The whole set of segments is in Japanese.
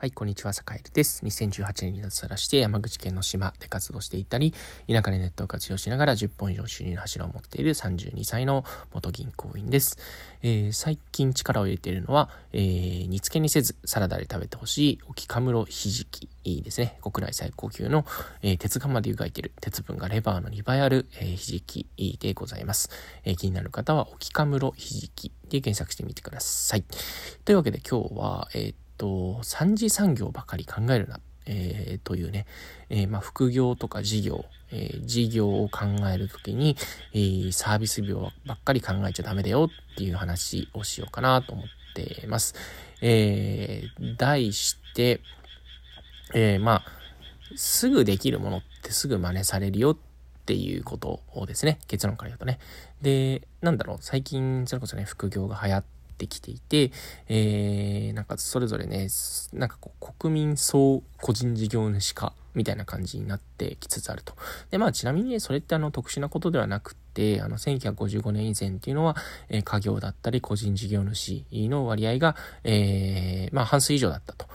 はい、こんにちは、坂井です。2018年に脱サラして山口県の島で活動していたり、田舎でネットを活用しながら10本以上収入の柱を持っている32歳の元銀行員です。えー、最近力を入れているのは、えー、煮付けにせずサラダで食べてほしい沖カムロひじきですね。国内最高級の、えー、鉄釜で湯がいている鉄分がレバーの2倍ある、えー、ひじきでございます。えー、気になる方は沖カムロひじきで検索してみてください。というわけで今日は、えーと、三次産業ばかり考えるな、えー、というね、えー、まあ、副業とか事業、えー、事業を考えるときに、え、サービス業ばっかり考えちゃダメだよっていう話をしようかなと思ってます。えー、題して、えー、まあ、すぐできるものってすぐ真似されるよっていうことをですね、結論から言うとね。で、なんだろう、最近、それこそね、副業が流行って、ってきていて、えー、なんかそれぞれね、なんかこう国民総個人事業主化みたいな感じになってきつつあると。で、まあちなみにね、それってあの特殊なことではなくて、あの1955年以前っていうのは、えー、家業だったり個人事業主の割合が、えー、まあ半数以上だったと。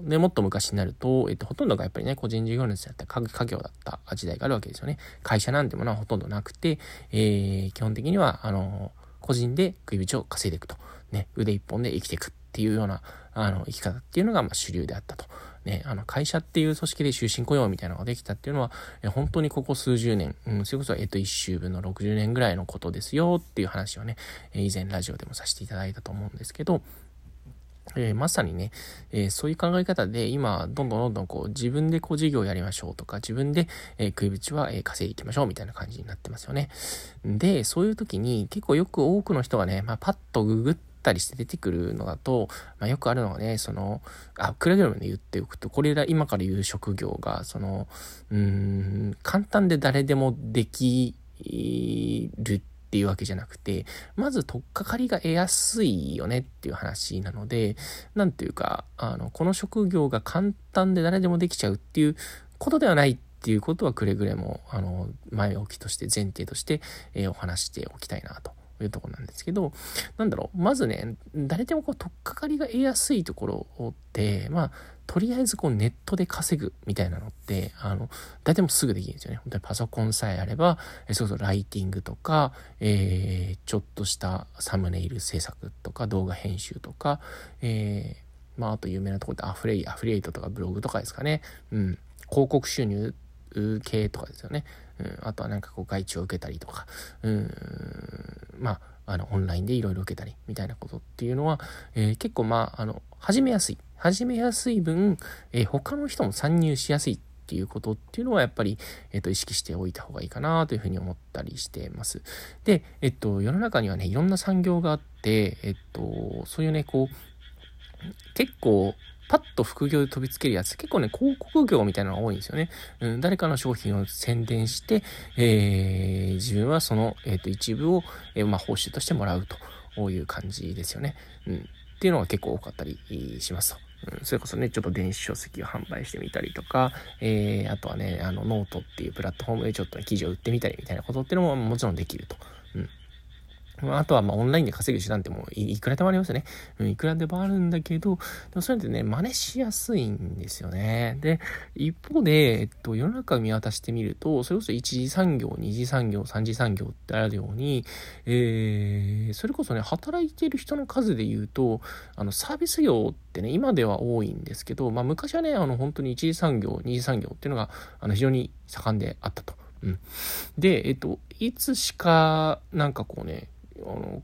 で、もっと昔になると、えっと、ほとんどがやっぱりね、個人事業主だったり、家業だった時代があるわけですよね。会社なんてものはほとんどなくて、えー、基本的には、あの、個人で食い口を稼いでいくと。ね、腕一本で生きていくっていうような、あの、生き方っていうのが、ま、主流であったと。ね、あの、会社っていう組織で終身雇用みたいなのができたっていうのは、え本当にここ数十年、うん、それこそ、えっと、一周分の60年ぐらいのことですよっていう話をね、以前ラジオでもさせていただいたと思うんですけど、えー、まさにね、えー、そういう考え方で今、どんどんどんどんこう自分でこう事業をやりましょうとか、自分で、えー、食い口は、え稼いでいきましょうみたいな感じになってますよね。で、そういう時に結構よく多くの人がね、まあ、パッとググったりして出てくるのだと、まあ、よくあるのはね、その、あ、くれぐれもね、言っておくと、これら今から言う職業が、その、うん、簡単で誰でもできるっていうわけじゃなくて、まず取っかかりが得やすいよねっていう話なので、なんていうか、あの、この職業が簡単で誰でもできちゃうっていうことではないっていうことはくれぐれも、あの、前置きとして前提として、えー、お話しておきたいなというとこなんですけど、なんだろう、まずね、誰でもこう、取っかかりが得やすいところって、まあ、とりあえずこうネットで稼ぐみたいなのって、あの、誰でもすぐできるんですよね。本当にパソコンさえあれば、えそうそうライティングとか、えー、ちょっとしたサムネイル制作とか、動画編集とか、えー、まあ、あと有名なところでアフレイ、アフリエイトとかブログとかですかね。うん。広告収入系とかですよね。うん。あとはなんかこう外注を受けたりとか、うん。まあ、あの、オンラインでいろいろ受けたりみたいなことっていうのは、えー、結構まあ、あの、始めやすい。始めやすい分、えー、他の人も参入しやすいっていうことっていうのはやっぱり、えっ、ー、と、意識しておいた方がいいかなというふうに思ったりしてます。で、えっと、世の中にはね、いろんな産業があって、えっと、そういうね、こう、結構、パッと副業で飛びつけるやつ、結構ね、広告業みたいなのが多いんですよね。うん、誰かの商品を宣伝して、えー、自分はその、えっ、ー、と、一部を、えー、まあ、報酬としてもらうという感じですよね。うん。っていうのが結構多かったりします。うん、それこそね、ちょっと電子書籍を販売してみたりとか、えー、あとはね、あの、ノートっていうプラットフォームでちょっと、ね、記事を売ってみたりみたいなことっていうのももちろんできると。うん。あとは、ま、オンラインで稼ぐ手段ってもういくらでもありますよね。うん、いくらでもあるんだけど、でもそれってね、真似しやすいんですよね。で、一方で、えっと、世の中を見渡してみると、それこそ一次産業、二次産業、三次産業ってあるように、えー、それこそね、働いている人の数で言うと、あの、サービス業ってね、今では多いんですけど、まあ、昔はね、あの、本当に一次産業、二次産業っていうのが、あの、非常に盛んであったと。うん。で、えっと、いつしか、なんかこうね、あの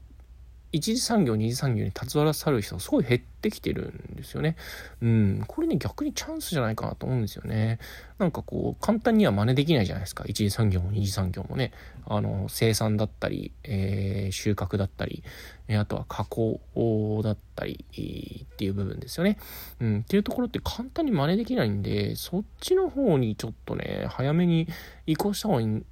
一次産業二次産業に携わらさる人がすごい減ってきてるんですよね。うん。これね、逆にチャンスじゃないかなと思うんですよね。なんかこう、簡単には真似できないじゃないですか。一次産業も二次産業もね。あの、生産だったり、えー、収穫だったり、あとは加工だったり、っていう部分ですよね。うん。っていうところって簡単に真似できないんで、そっちの方にちょっとね、早めに移行した方がいい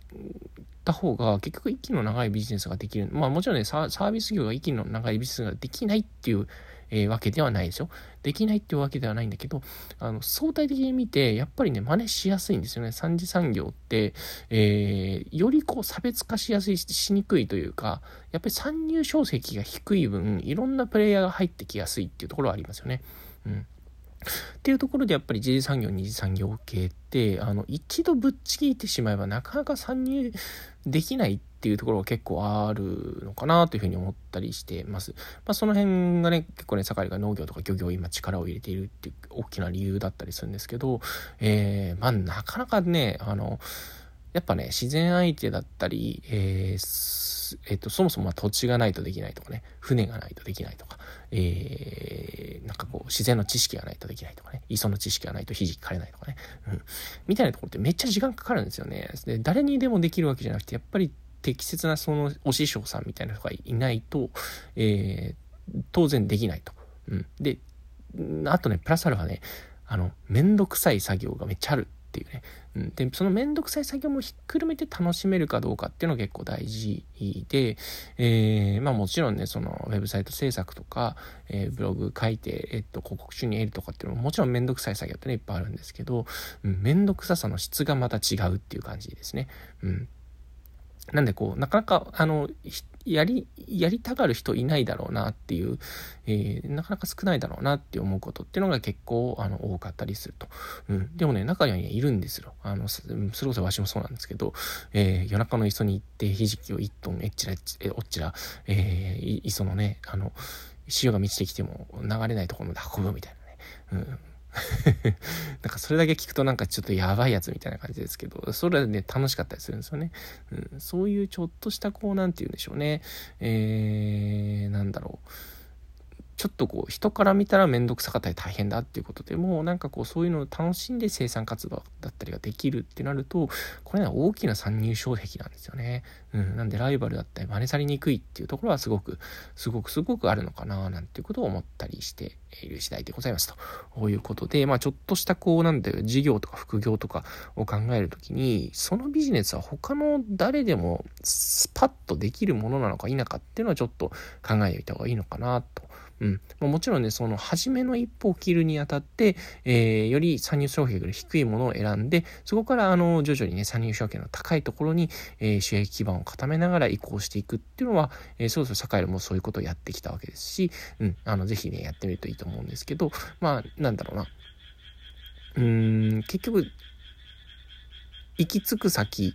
た方が結局息の長いビジネスができる。まあもちろんね、サービス業が息の長いビジネスができないっていう、えー、わけではないですよ。できないっていうわけではないんだけど、あの、相対的に見て、やっぱりね、真似しやすいんですよね。三次産業って、えー、よりこう差別化しやすいし、しにくいというか、やっぱり参入障壁が低い分、いろんなプレイヤーが入ってきやすいっていうところはありますよね。うん。っていうところでやっぱり一次産業二次産業系ってあの一度ぶっちぎってしまえばなかなか参入できないってていうところが結構あるのかなというふうに思ったりしてます。まあ、その辺がね結構ね堺が農業とか漁業今力を入れているっていう大きな理由だったりするんですけど、えー、まあなかなかねあのやっぱね自然相手だったり、えーえっと、そもそも土地がないとできないとかね、船がないとできないとか、えー、なんかこう、自然の知識がないとできないとかね、磯の知識がないとひじき枯れないとかね、うん、みたいなところってめっちゃ時間かかるんですよね。で、誰にでもできるわけじゃなくて、やっぱり適切なそのお師匠さんみたいな人がいないと、えー、当然できないと。うん。で、あとね、プラスアルファね、あの、めんどくさい作業がめっちゃあるっていうね。うん、で、そのめんどくさい作業もひっくるめて楽しめるかどうかっていうのが結構大事で、えー、まあもちろんね、そのウェブサイト制作とか、えー、ブログ書いて、えっと、広告収入得るとかっていうのももちろんめんどくさい作業ってね、いっぱいあるんですけど、うん、めんどくささの質がまた違うっていう感じですね。うん。なんでこう、なかなか、あの、やり、やりたがる人いないだろうなっていう、えー、なかなか少ないだろうなって思うことっていうのが結構、あの、多かったりすると。うん。でもね、中には、いるんですよ。あの、それこそわしもそうなんですけど、えー、夜中の磯に行って、ひじきを一トン、えっちらえっち、えおっちら、えー、磯のね、あの、潮が満ちてきても流れないところまで運ぶみたいなね。うん。なんかそれだけ聞くとなんかちょっとやばいやつみたいな感じですけど、それはね、楽しかったりするんですよね。うん、そういうちょっとしたこう、なんて言うんでしょうね。えー、なんだろう。ちょっとこう人から見たら面倒くさかったり大変だっていうことでもなんかこうそういうのを楽しんで生産活動だったりができるってなるとこれは大きな参入障壁なんですよね。うん、なんでライバルだったり真似されにくいっていうところはすごくすごくすごくあるのかななんていうことを思ったりしている次第でございますと。こういうことでまあちょっとしたこうなんだよ事業とか副業とかを考えるときにそのビジネスは他の誰でもスパッとできるものなのか否かっていうのはちょっと考えておいた方がいいのかなとうん。もちろんね、その初めの一歩を切るにあたって、えー、より参入障壁が低いものを選んで、そこからあの徐々にね、参入障壁の高いところに、えー、収益基盤を固めながら移行していくっていうのは、えー、そろそろ社会でもそういうことをやってきたわけですし、うん、あの、ぜひね、やってみるといいと思うんですけど、まあ、なんだろうな。うーん、結局、行き着く先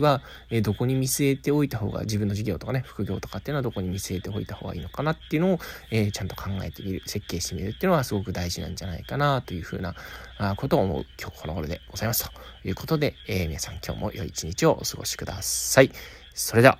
は、えどこに見据えておいた方が、自分の事業とかね、副業とかっていうのはどこに見据えておいた方がいいのかなっていうのを、えー、ちゃんと考えてみる、設計してみるっていうのはすごく大事なんじゃないかなというふうなあことを思う今日この頃でございます。ということで、えー、皆さん今日も良い一日をお過ごしください。それでは。